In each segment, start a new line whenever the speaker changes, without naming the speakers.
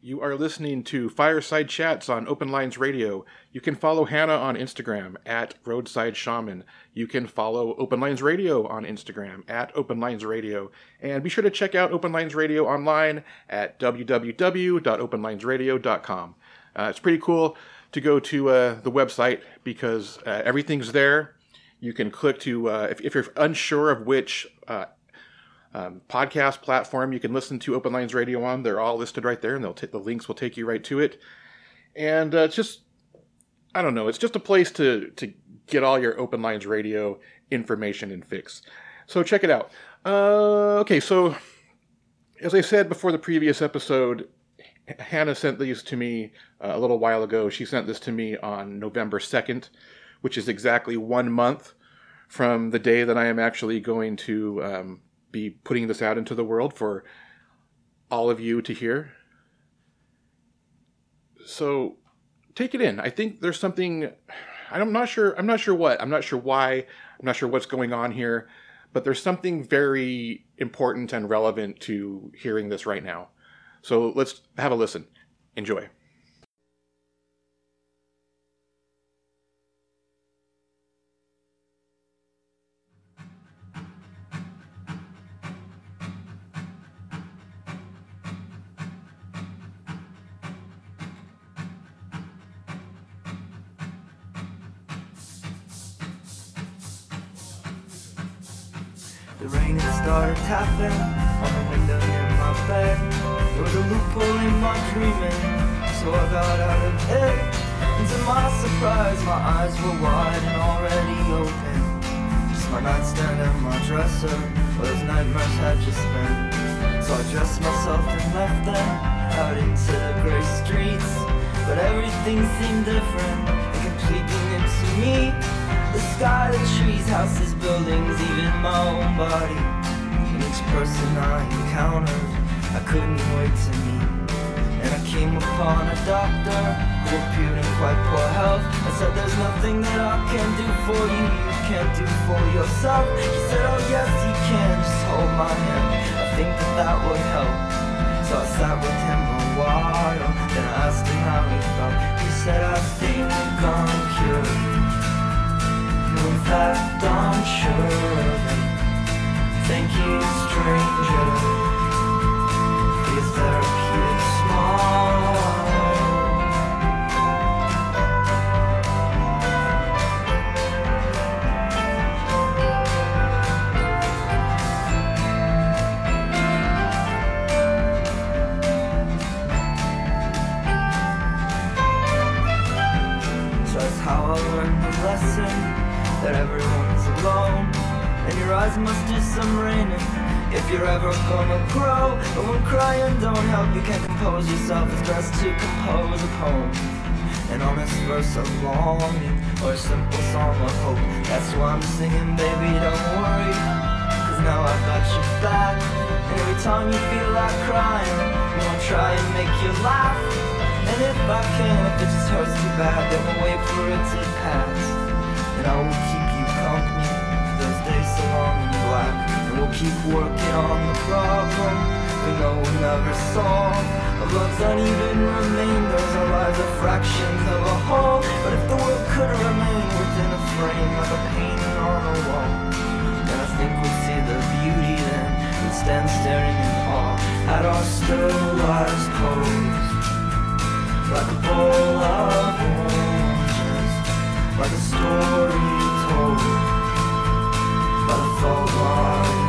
You are listening to Fireside Chats on Open Lines Radio. You can follow Hannah on Instagram at Roadside Shaman. You can follow Open Lines Radio on Instagram at Open Lines Radio. And be sure to check out Open Lines Radio online at www.openlinesradio.com. Uh, it's pretty cool to go to uh, the website because uh, everything's there. You can click to, uh, if, if, you're unsure of which uh, um, podcast platform you can listen to Open Lines Radio on. They're all listed right there, and they'll t- the links will take you right to it. And uh, it's just, I don't know, it's just a place to to get all your Open Lines Radio information and fix. So check it out. Uh, okay, so as I said before the previous episode, Hannah sent these to me uh, a little while ago. She sent this to me on November 2nd, which is exactly one month from the day that I am actually going to um, be putting this out into the world for all of you to hear. So take it in. I think there's something I'm not sure I'm not sure what. I'm not sure why. I'm not sure what's going on here, but there's something very important and relevant to hearing this right now. So let's have a listen. Enjoy.
Tapping on the window near my bed. There was a loophole in my dreaming, so I got out of bed. And to my surprise, my eyes were wide and already open. Just my nightstand and my dresser, where those nightmares had just been. So I dressed myself and left them out into the gray streets. But everything seemed different and completely new to me. The sky, the trees, houses, buildings, even my own body. Person I encountered, I couldn't wait to meet. And I came upon a doctor who appeared in quite poor health. I said, There's nothing that I can do for you, you can't do for yourself. He said, Oh, yes, you can, just hold my hand. I think that that would help. So I sat with him a while, then I asked him how he felt. He said, I think I'm cured. In fact, I'm sure of it. Thank you, stranger, how I learned the lesson that everyone's alone. And your eyes must do some raining if you're ever gonna grow. But when crying don't help, you can't compose yourself. It's best to compose a poem. An honest verse of longing or a simple song of hope. That's why I'm singing, baby, don't worry. Cause now I've got your back. And every time you feel like crying, I'm gonna try and make you laugh. And if I can, if it just hurts too bad, then we'll wait for it to pass. And I will keep days so long and black. And we'll keep working on the problem we know we'll never solve. Of love's uneven remainders, our lives are fractions of a whole. But if the world could remain within a frame like a painting on a wall, then I think we'd see the beauty then. We'd stand staring in awe at our still lives closed like a bowl of oranges, like a story told by the fault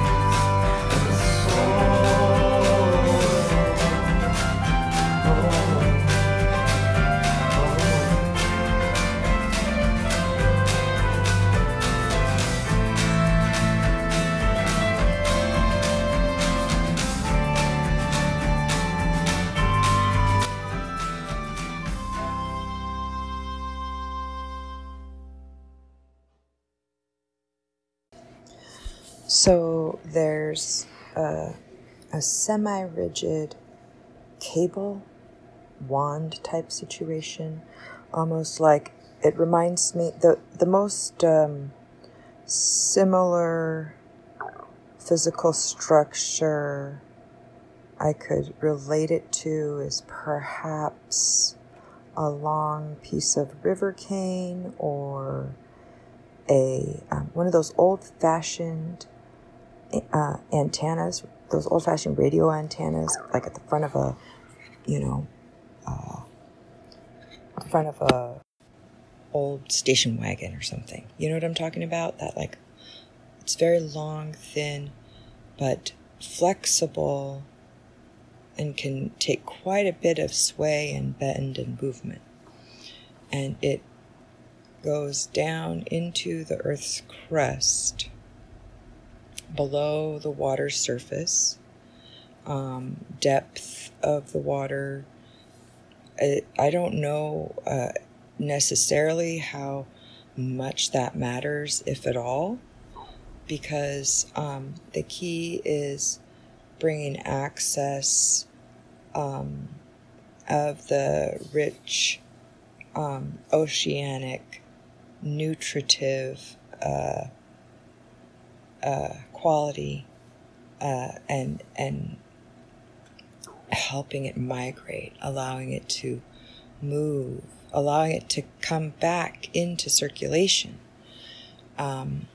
So there's a, a semi rigid cable wand type situation, almost like it reminds me the the most um, similar physical structure I could relate it to is perhaps a long piece of river cane or a um, one of those old-fashioned uh, antennas, those old-fashioned radio antennas, like at the front of a, you know, uh, front of a old station wagon or something. You know what I'm talking about? That like, it's very long, thin, but flexible and can take quite a bit of sway and bend and movement. And it goes down into the Earth's crust below the water's surface. Um, depth of the water, I, I don't know uh, necessarily how much that matters, if at all, because um, the key is bringing access um, of the rich um, oceanic nutritive uh, uh, quality uh, and and helping it migrate, allowing it to move, allowing it to come back into circulation, um,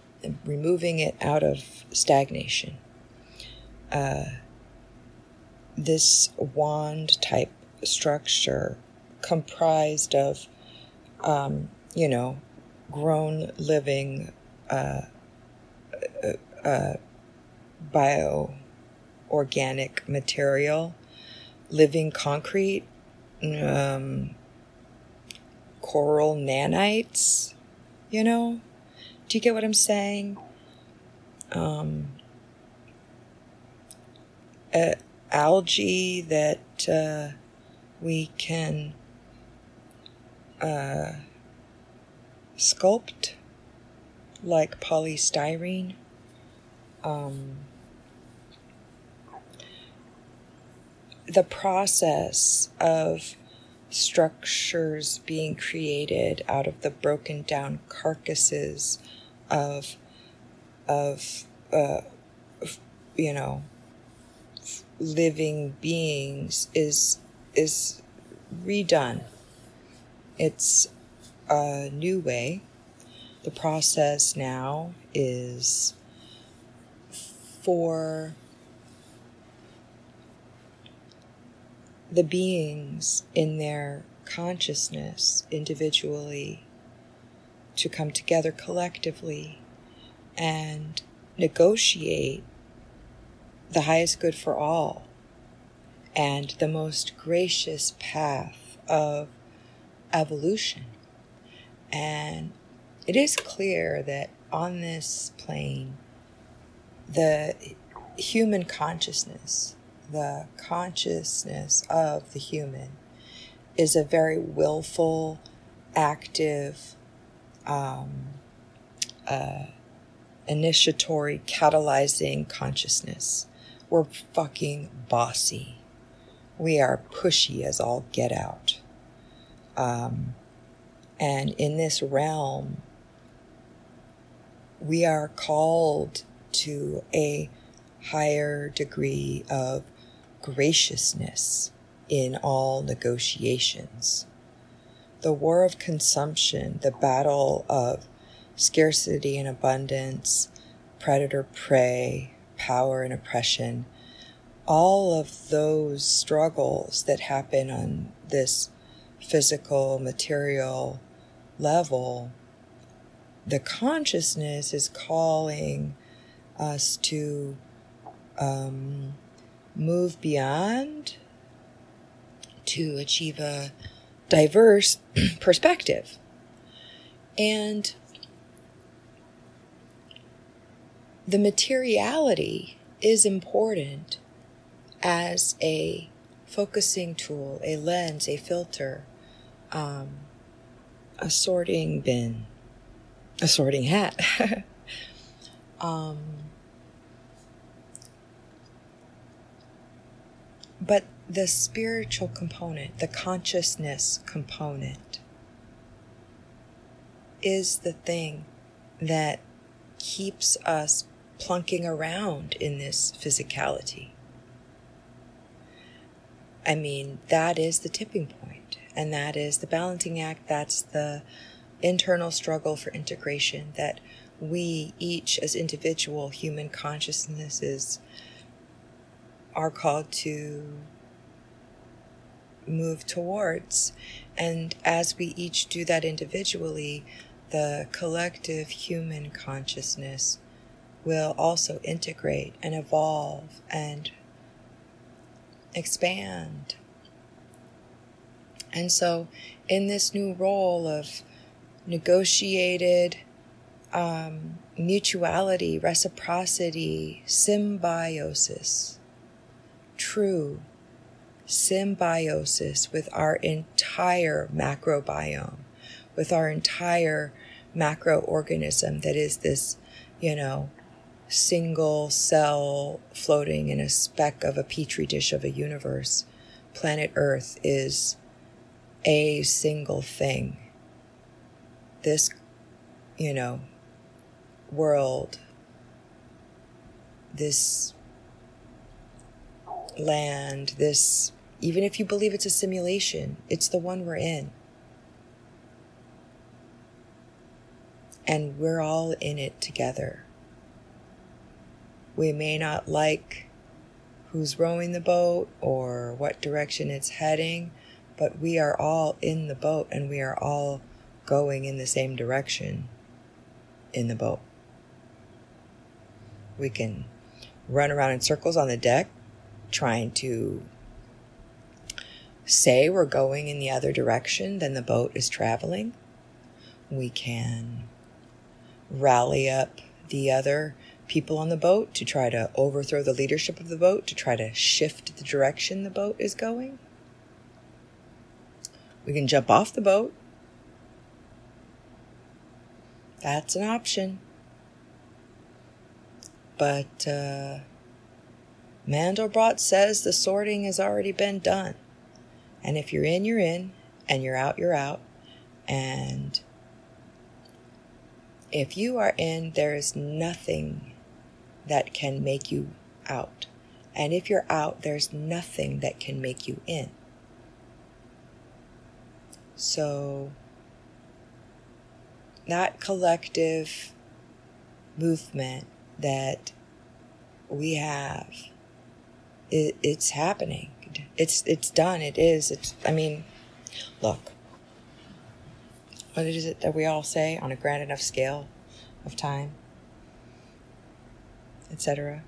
removing it out of stagnation. Uh, this wand type structure comprised of, um, you know, grown living uh, uh, bio organic material, living concrete, um, coral nanites, you know? Do you get what I'm saying? Um, uh, algae that uh, we can uh, sculpt like polystyrene. Um, the process of structures being created out of the broken down carcasses of of uh, you know living beings is is redone. It's a new way. The process now is for the beings in their consciousness individually to come together collectively and negotiate the highest good for all and the most gracious path of evolution. And it is clear that on this plane, the human consciousness, the consciousness of the human, is a very willful, active, um, uh, initiatory, catalyzing consciousness. We're fucking bossy. We are pushy as all get out. Um, and in this realm, we are called to a higher degree of graciousness in all negotiations. The war of consumption, the battle of scarcity and abundance, predator prey, power and oppression, all of those struggles that happen on this physical, material level, the consciousness is calling us to um, move beyond to achieve a diverse perspective. And the materiality is important as a focusing tool, a lens, a filter, um, a sorting bin, a sorting hat. um, but the spiritual component, the consciousness component, is the thing that keeps us plunking around in this physicality. I mean, that is the tipping point, and that is the balancing act. That's the internal struggle for integration that we each, as individual human consciousnesses, are called to move towards. And as we each do that individually, the collective human consciousness will also integrate and evolve and expand. And so, in this new role of negotiated um, mutuality, reciprocity, symbiosis, true symbiosis with our entire macrobiome, with our entire macroorganism that is this, you know, single cell floating in a speck of a petri dish of a universe. Planet Earth is a single thing. This, you know, world, this land, this, even if you believe it's a simulation, it's the one we're in. And we're all in it together. We may not like who's rowing the boat or what direction it's heading, but we are all in the boat and we are all going in the same direction in the boat. We can run around in circles on the deck trying to say we're going in the other direction than the boat is traveling. We can rally up the other people on the boat to try to overthrow the leadership of the boat, to try to shift the direction the boat is going. We can jump off the boat. That's an option. But uh, Mandelbrot says the sorting has already been done. And if you're in, you're in, and you're out, you're out. And if you are in, there is nothing that can make you out. And if you're out, there's nothing that can make you in. So, that collective movement that we have it, it's happening. It's it's done. It is. It's. I mean, look. What is it that we all say on a grand enough scale of time, etc.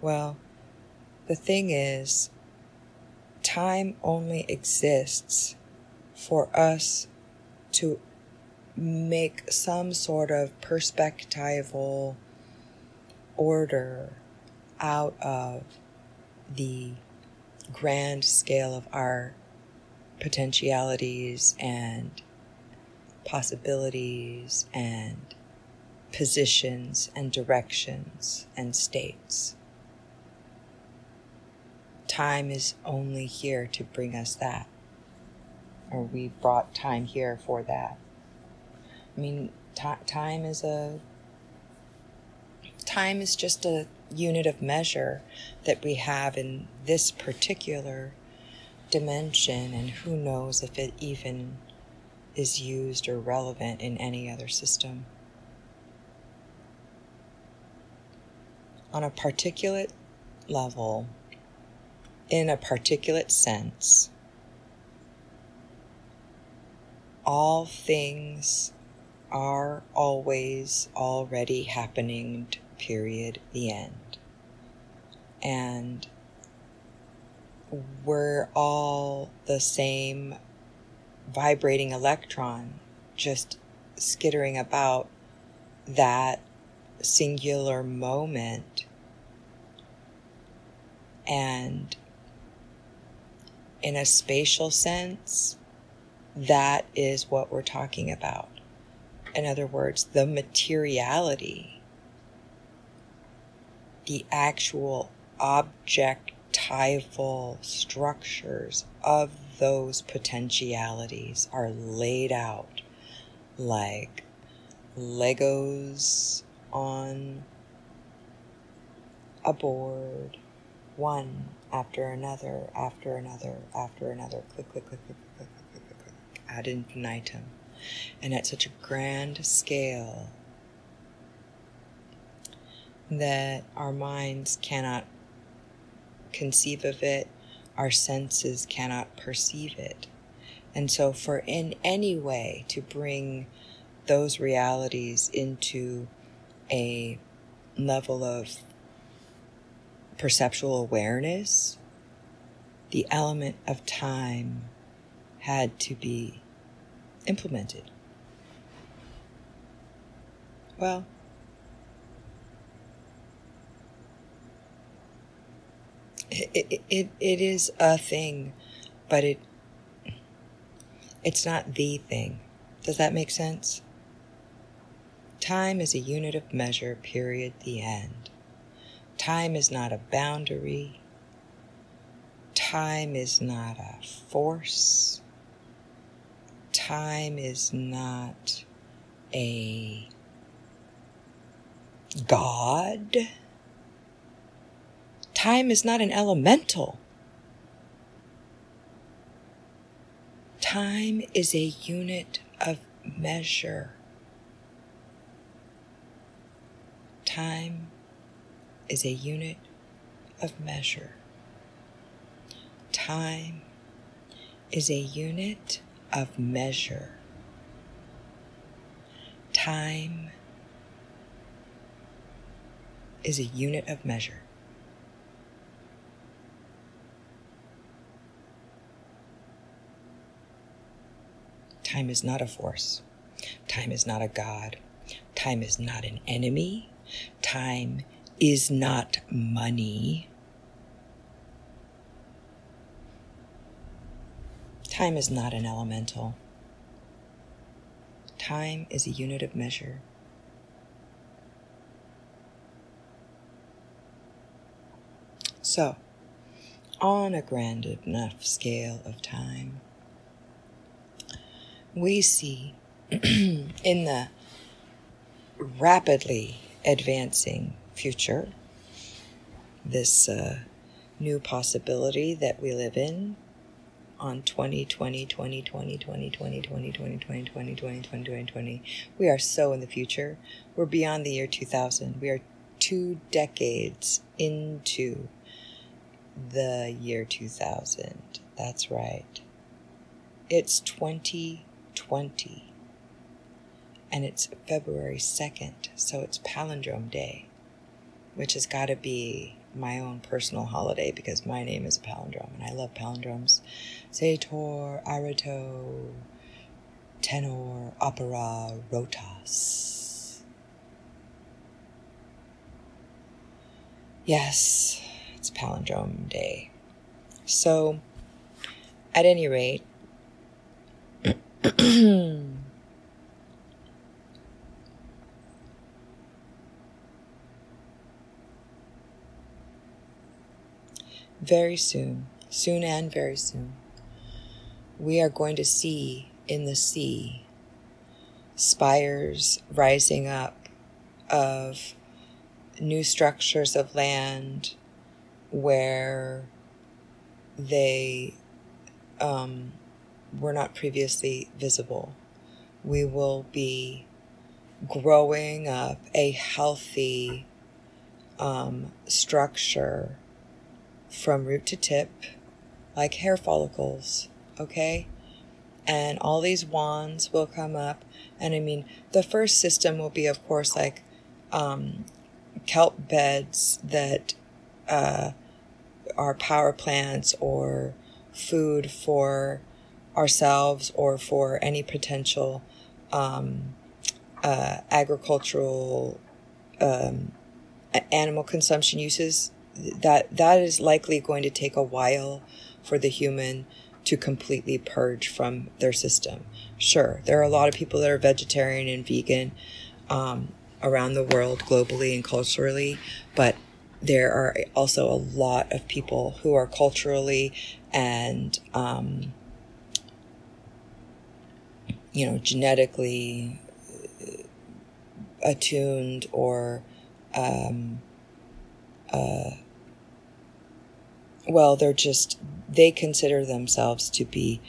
Well, the thing is, time only exists for us to make some sort of perspectival order out of the grand scale of our potentialities and possibilities and positions and directions and states. Time is only here to bring us that, or we brought time here for that. I mean, t- time is a time is just a unit of measure that we have in this particular dimension, and who knows if it even is used or relevant in any other system. On a particulate level, in a particulate sense, all things are always already happening period, the end. And we're all the same vibrating electron, just skittering about that singular moment. And in a spatial sense, that is what we're talking about. In other words, the materiality the actual objectival structures of those potentialities are laid out like Legos on a board one after another, after another, after another. Click, click, click, click, click, click, click, click, click, ad infinitum. And at such a grand scale that our minds cannot conceive of it, our senses cannot perceive it. And so, for in any way to bring those realities into a level of perceptual awareness, the element of time had to be implemented. Well, it, it, it is a thing, but it it's not the thing. Does that make sense? Time is a unit of measure, period, the end. Time is not a boundary. Time is not a force. Time is not a God. Time is not an elemental. Time is a unit of measure. Time is a unit of measure. Time is a unit of measure. Time is a unit of measure. Time is not a force. Time is not a God. Time is not an enemy. Time is not money. Time is not an elemental. Time is a unit of measure. So, on a grand enough scale of time, we see in the rapidly advancing future this uh, new possibility that we live in on 2020 2020 2020 2020 2020 2020 2020 we are so in the future we're beyond the year 2000 we are two decades into the year 2000 that's right it's 20 20. And it's February 2nd, so it's Palindrome Day, which has got to be my own personal holiday because my name is a palindrome and I love palindromes. Sator, arepo, tenet, opera, rotas. Yes, it's palindrome day. So, at any rate, very soon, soon and very soon, we are going to see in the sea spires rising up of new structures of land where they um, were not previously visible. We will be growing up a healthy um, structure from root to tip, like hair follicles, okay? And all these wands will come up. And I mean, the first system will be, of course, like um, kelp beds that uh, are power plants or food for ourselves or for any potential um, uh, agricultural um, animal consumption uses that that is likely going to take a while for the human to completely purge from their system. Sure, there are a lot of people that are vegetarian and vegan um, around the world, globally and culturally, but there are also a lot of people who are culturally and um, you know, genetically uh, attuned or um, uh, well, they're just, they consider themselves to be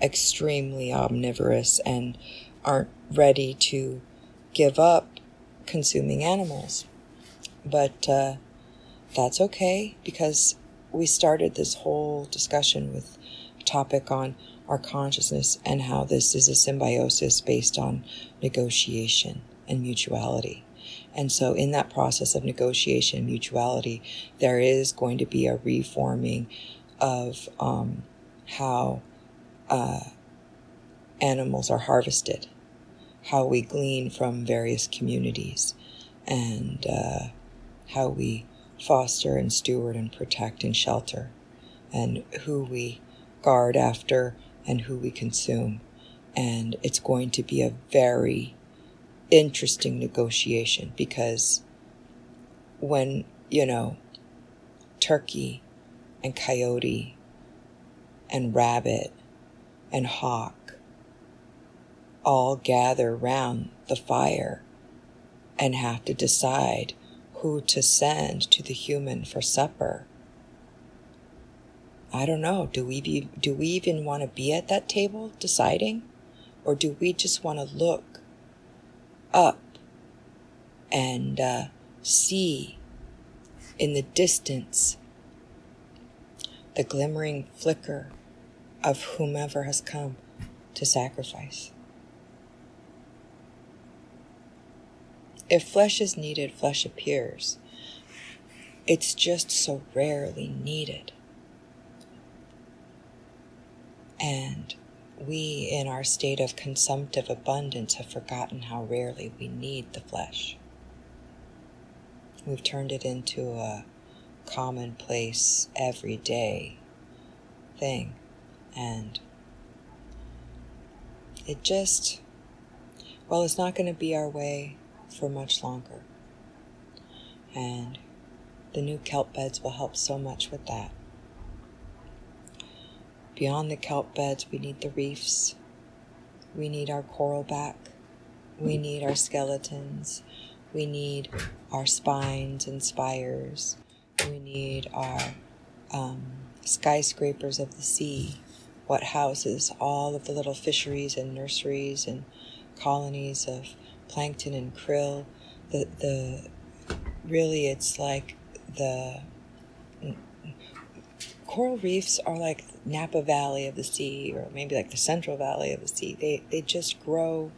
extremely omnivorous and aren't ready to give up consuming animals. But uh, that's okay because we started this whole discussion with a topic on our consciousness and how this is a symbiosis based on negotiation and mutuality. And so, in that process of negotiation and mutuality, there is going to be a reforming of um, how uh, animals are harvested, how we glean from various communities, and uh, how we foster and steward and protect and shelter, and who we guard after and who we consume. And it's going to be a very interesting negotiation because when, you know, turkey and coyote and rabbit and hawk all gather round the fire and have to decide who to send to the human for supper. I don't know. Do we be, do we even want to be at that table deciding, or do we just want to look up and uh, see in the distance the glimmering flicker of whomever has come to sacrifice. If flesh is needed, flesh appears. It's just so rarely needed. And we, in our state of consumptive abundance, have forgotten how rarely we need the flesh. We've turned it into a commonplace, everyday thing. And it just, well, it's not going to be our way for much longer. And the new kelp beds will help so much with that. Beyond the kelp beds, we need the reefs. We need our coral back. We need our skeletons. We need our spines and spires. We need our um, skyscrapers of the sea, what houses all of the little fisheries and nurseries and colonies of plankton and krill. The, the really, it's like the coral reefs are like Napa Valley of the sea, or maybe like the Central Valley of the sea. They they just grow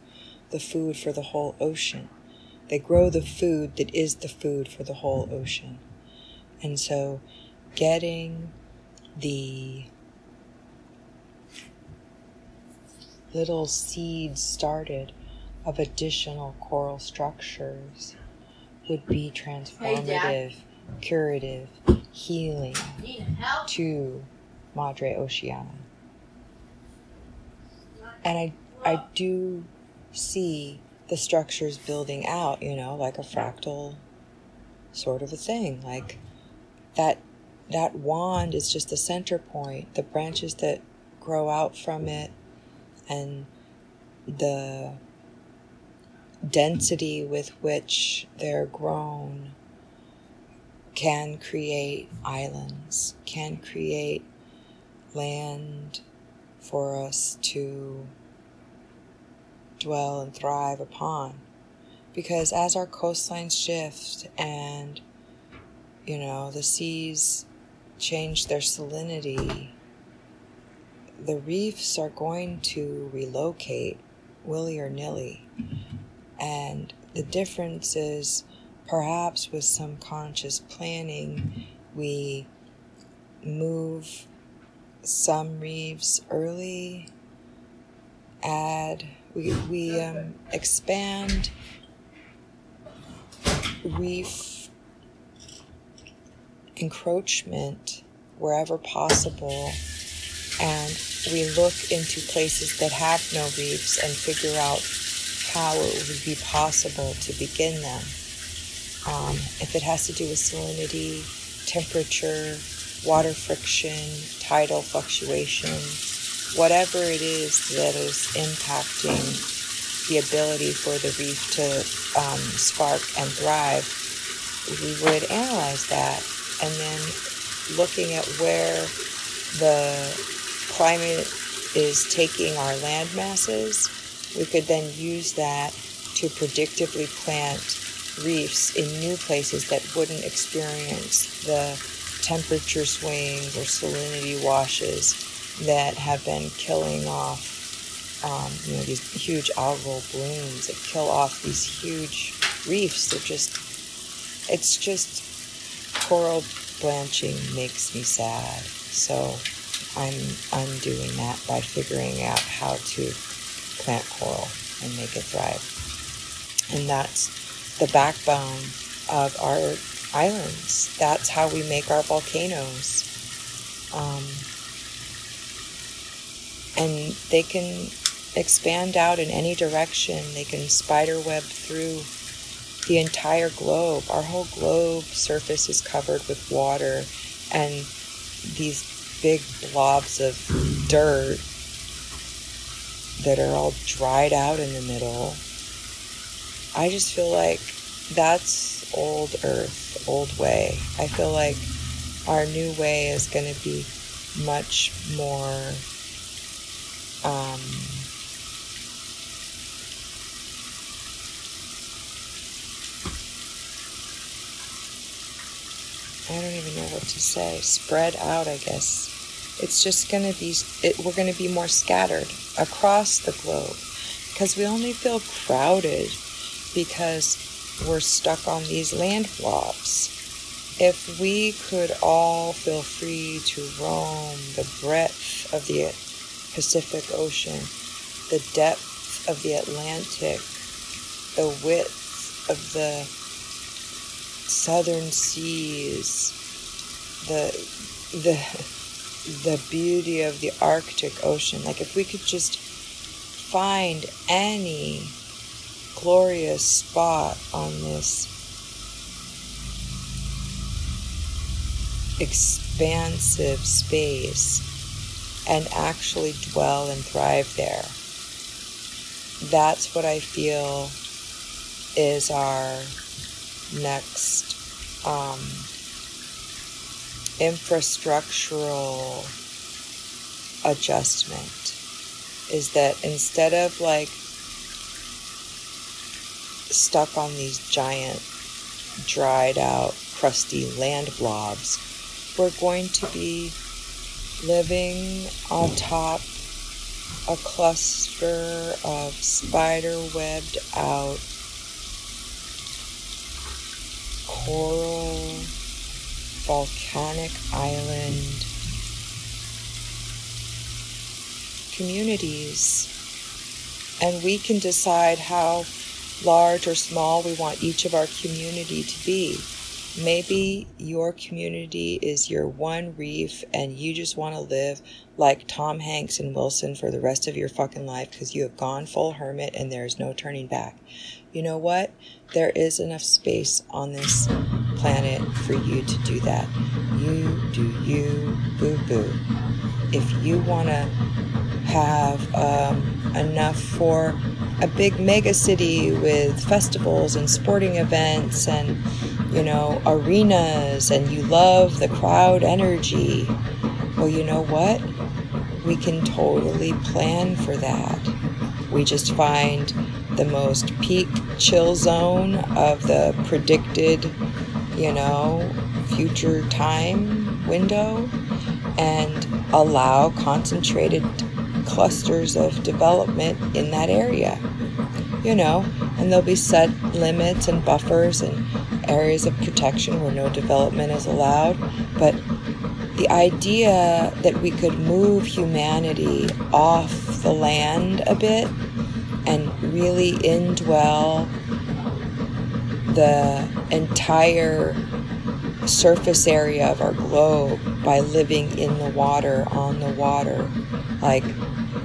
the food for the whole ocean. They grow the food that is the food for the whole ocean. And so getting the little seeds started of additional coral structures would be transformative, curative, healing to Madre Oceana. And I, I do see the structures building out, you know, like a fractal sort of a thing. Like that that wand is just the center point, the branches that grow out from it and the density with which they're grown can create islands, can create land for us to dwell and thrive upon. Because as our coastlines shift and, you know, the seas change their salinity, the reefs are going to relocate willy or nilly. And the difference is perhaps with some conscious planning, we move some reefs early, add, we, we um, expand reef encroachment wherever possible, and we look into places that have no reefs and figure out how it would be possible to begin them. Um, if it has to do with salinity, temperature, water friction, tidal fluctuation, whatever it is that is impacting the ability for the reef to um, spark and thrive, we would analyze that and then looking at where the climate is taking our land masses, we could then use that to predictively plant reefs in new places that wouldn't experience the temperature swings or salinity washes that have been killing off um, you know these huge algal blooms that kill off these huge reefs they're just it's just coral blanching makes me sad so i'm undoing that by figuring out how to plant coral and make it thrive and that's the backbone of our islands. That's how we make our volcanoes. Um, and they can expand out in any direction. They can spider web through the entire globe. Our whole globe surface is covered with water and these big blobs of dirt that are all dried out in the middle I just feel like that's old earth, old way. I feel like our new way is going to be much more um, I don't even know what to say. Spread out, I guess. It's just going to be, it, we're going to be more scattered across the globe because we only feel crowded because we're stuck on these land blobs. If we could all feel free to roam the breadth of the Pacific Ocean, the depth of the Atlantic, the width of the southern seas, the the the beauty of the Arctic Ocean. Like if we could just find any glorious spot on this expansive space and actually dwell and thrive there. That's what I feel is our next um, infrastructural adjustment is that instead of like stuck on these giant, dried out, crusty land blobs. We're going to be living on top a cluster of spider webbed out coral volcanic island communities and we can decide how large or small we want each of our community to be. Maybe your community is your one reef and you just want to live like Tom Hanks and Wilson for the rest of your fucking life because you have gone full hermit and there is no turning back. You know what? There is enough space on this planet for you to do that. You do you, boo boo. If you want to have um, enough for a big mega city with festivals and sporting events and you know arenas and you love the crowd energy well you know what we can totally plan for that we just find the most peak chill zone of the predicted you know future time window and allow concentrated clusters of development in that area. You know, and there'll be set limits and buffers and areas of protection where no development is allowed. But the idea that we could move humanity off the land a bit and really indwell the entire surface area of our globe by living in the water, on the water. Like,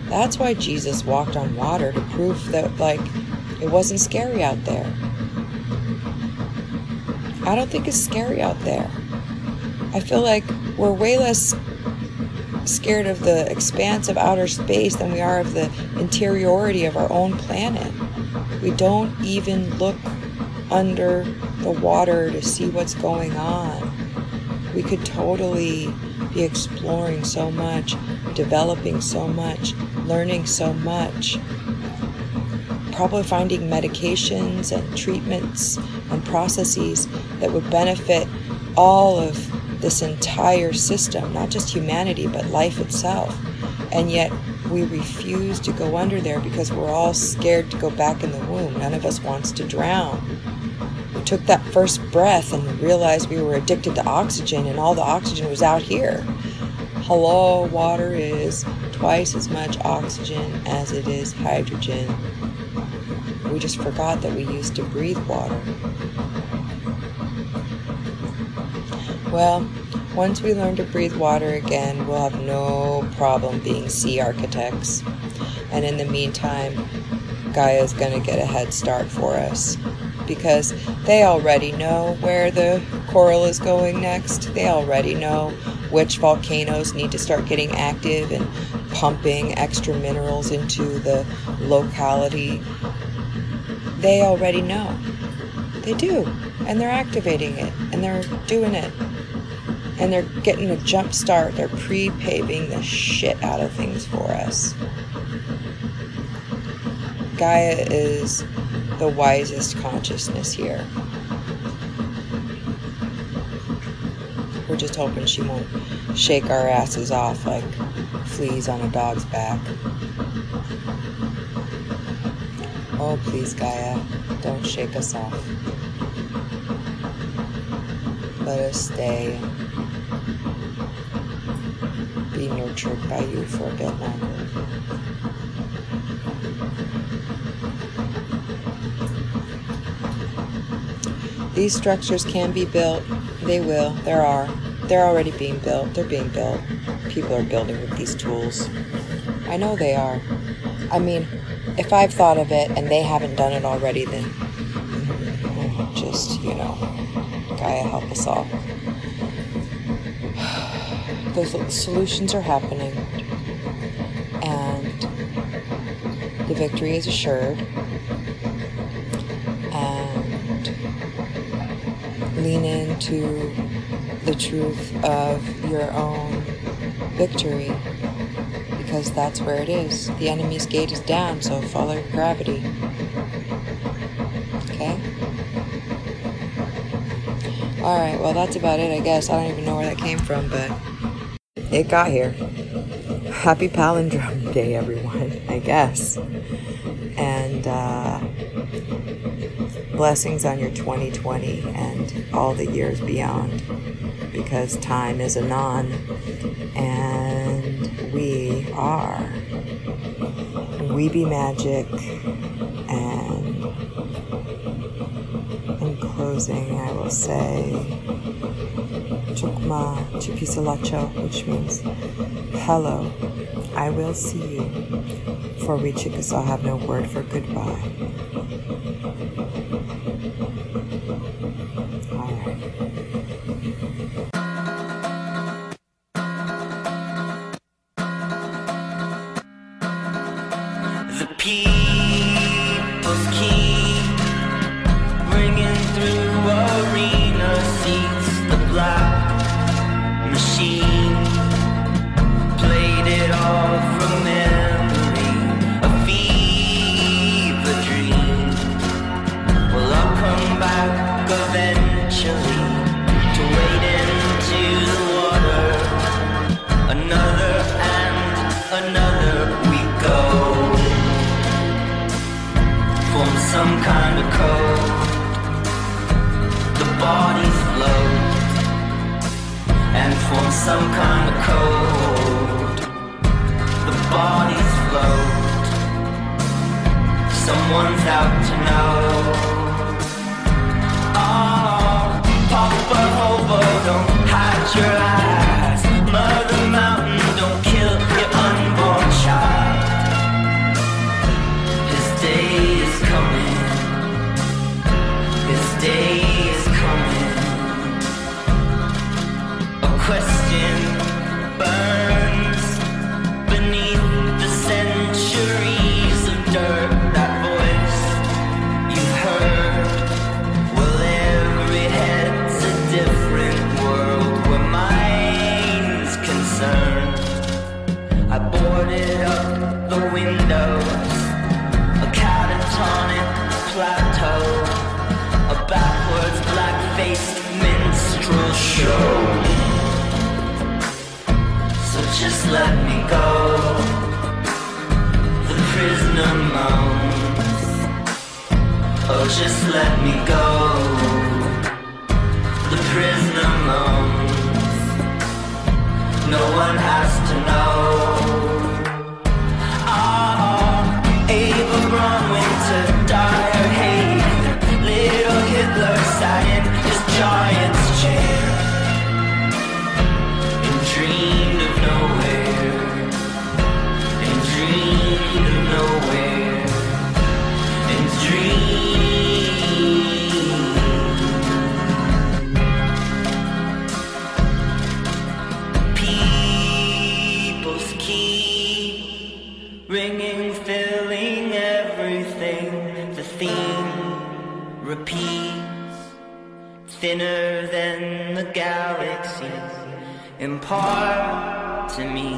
that's why Jesus walked on water to prove that, like, it wasn't scary out there. I don't think it's scary out there. I feel like we're way less scared of the expanse of outer space than we are of the interiority of our own planet. We don't even look under the water to see what's going on. We could totally be exploring so much, developing so much, learning so much. Probably finding medications and treatments and processes that would benefit all of this entire system, not just humanity, but life itself. And yet, we refuse to go under there because we're all scared to go back in the womb. None of us wants to drown. We took that first breath and realized we were addicted to oxygen, and all the oxygen was out here. Hello, water is twice as much oxygen as it is hydrogen. We just forgot that we used to breathe water. Well, once we learn to breathe water again, we'll have no problem being sea architects. And in the meantime, Gaia's going to get a head start for us because they already know where the coral is going next. They already know which volcanoes need to start getting active and pumping extra minerals into the locality. They already know. They do. And they're activating it and they're doing it and they're getting a jump start. They're pre paving the shit out of things for us. Gaia is the wisest consciousness here. We're just hoping she won't shake our asses off like fleas on a dog's back. Oh, please, Gaia, don't shake us off. Let us stay be nurtured by you for a bit longer. These structures can be built. They will. There are. They're already being built. They're being built. People are building with these tools. I know they are. I mean, if I've thought of it and they haven't done it already, then mm, just, you know, Gaia help us all the solutions are happening and the victory is assured and lean into the truth of your own victory because that's where it is. The enemy's gate is down, so follow gravity. Okay? Alright, well, that's about it, I guess. I don't even know where that came from, but it got here. Happy Palindrome Day, everyone, I guess. And uh, blessings on your 2020 and all the years beyond, because time is a non and we are. We be magic, and in closing, I will say. Chukma Chupisalacho, which means hello, I will see you. For we Chickasaw have no word for goodbye.
Question burns let me go. The prisoner moans. Oh, just let me go. The prisoner moans. No one has Impart to me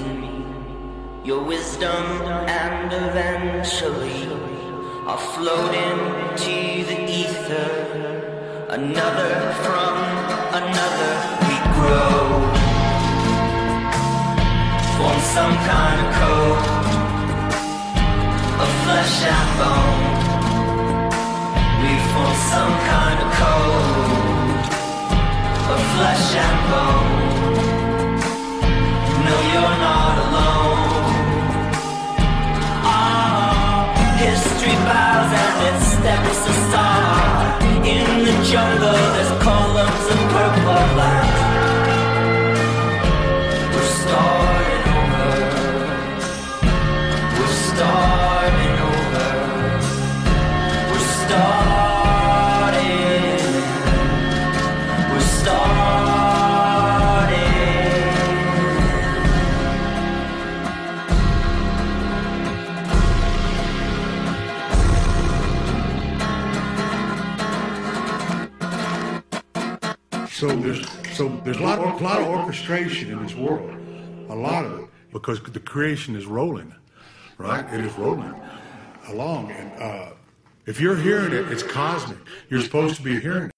your wisdom, and eventually I'll float into the ether. Another from another, we grow form some kind of code of flesh and bone. We form some kind of code of flesh and bone. Jungle, there's columns of purple light.
So there's a lot, a lot of orchestration in this world, a lot of it, because the creation is rolling, right? It is rolling along, and uh, if you're hearing it, it's cosmic. You're supposed to be hearing it.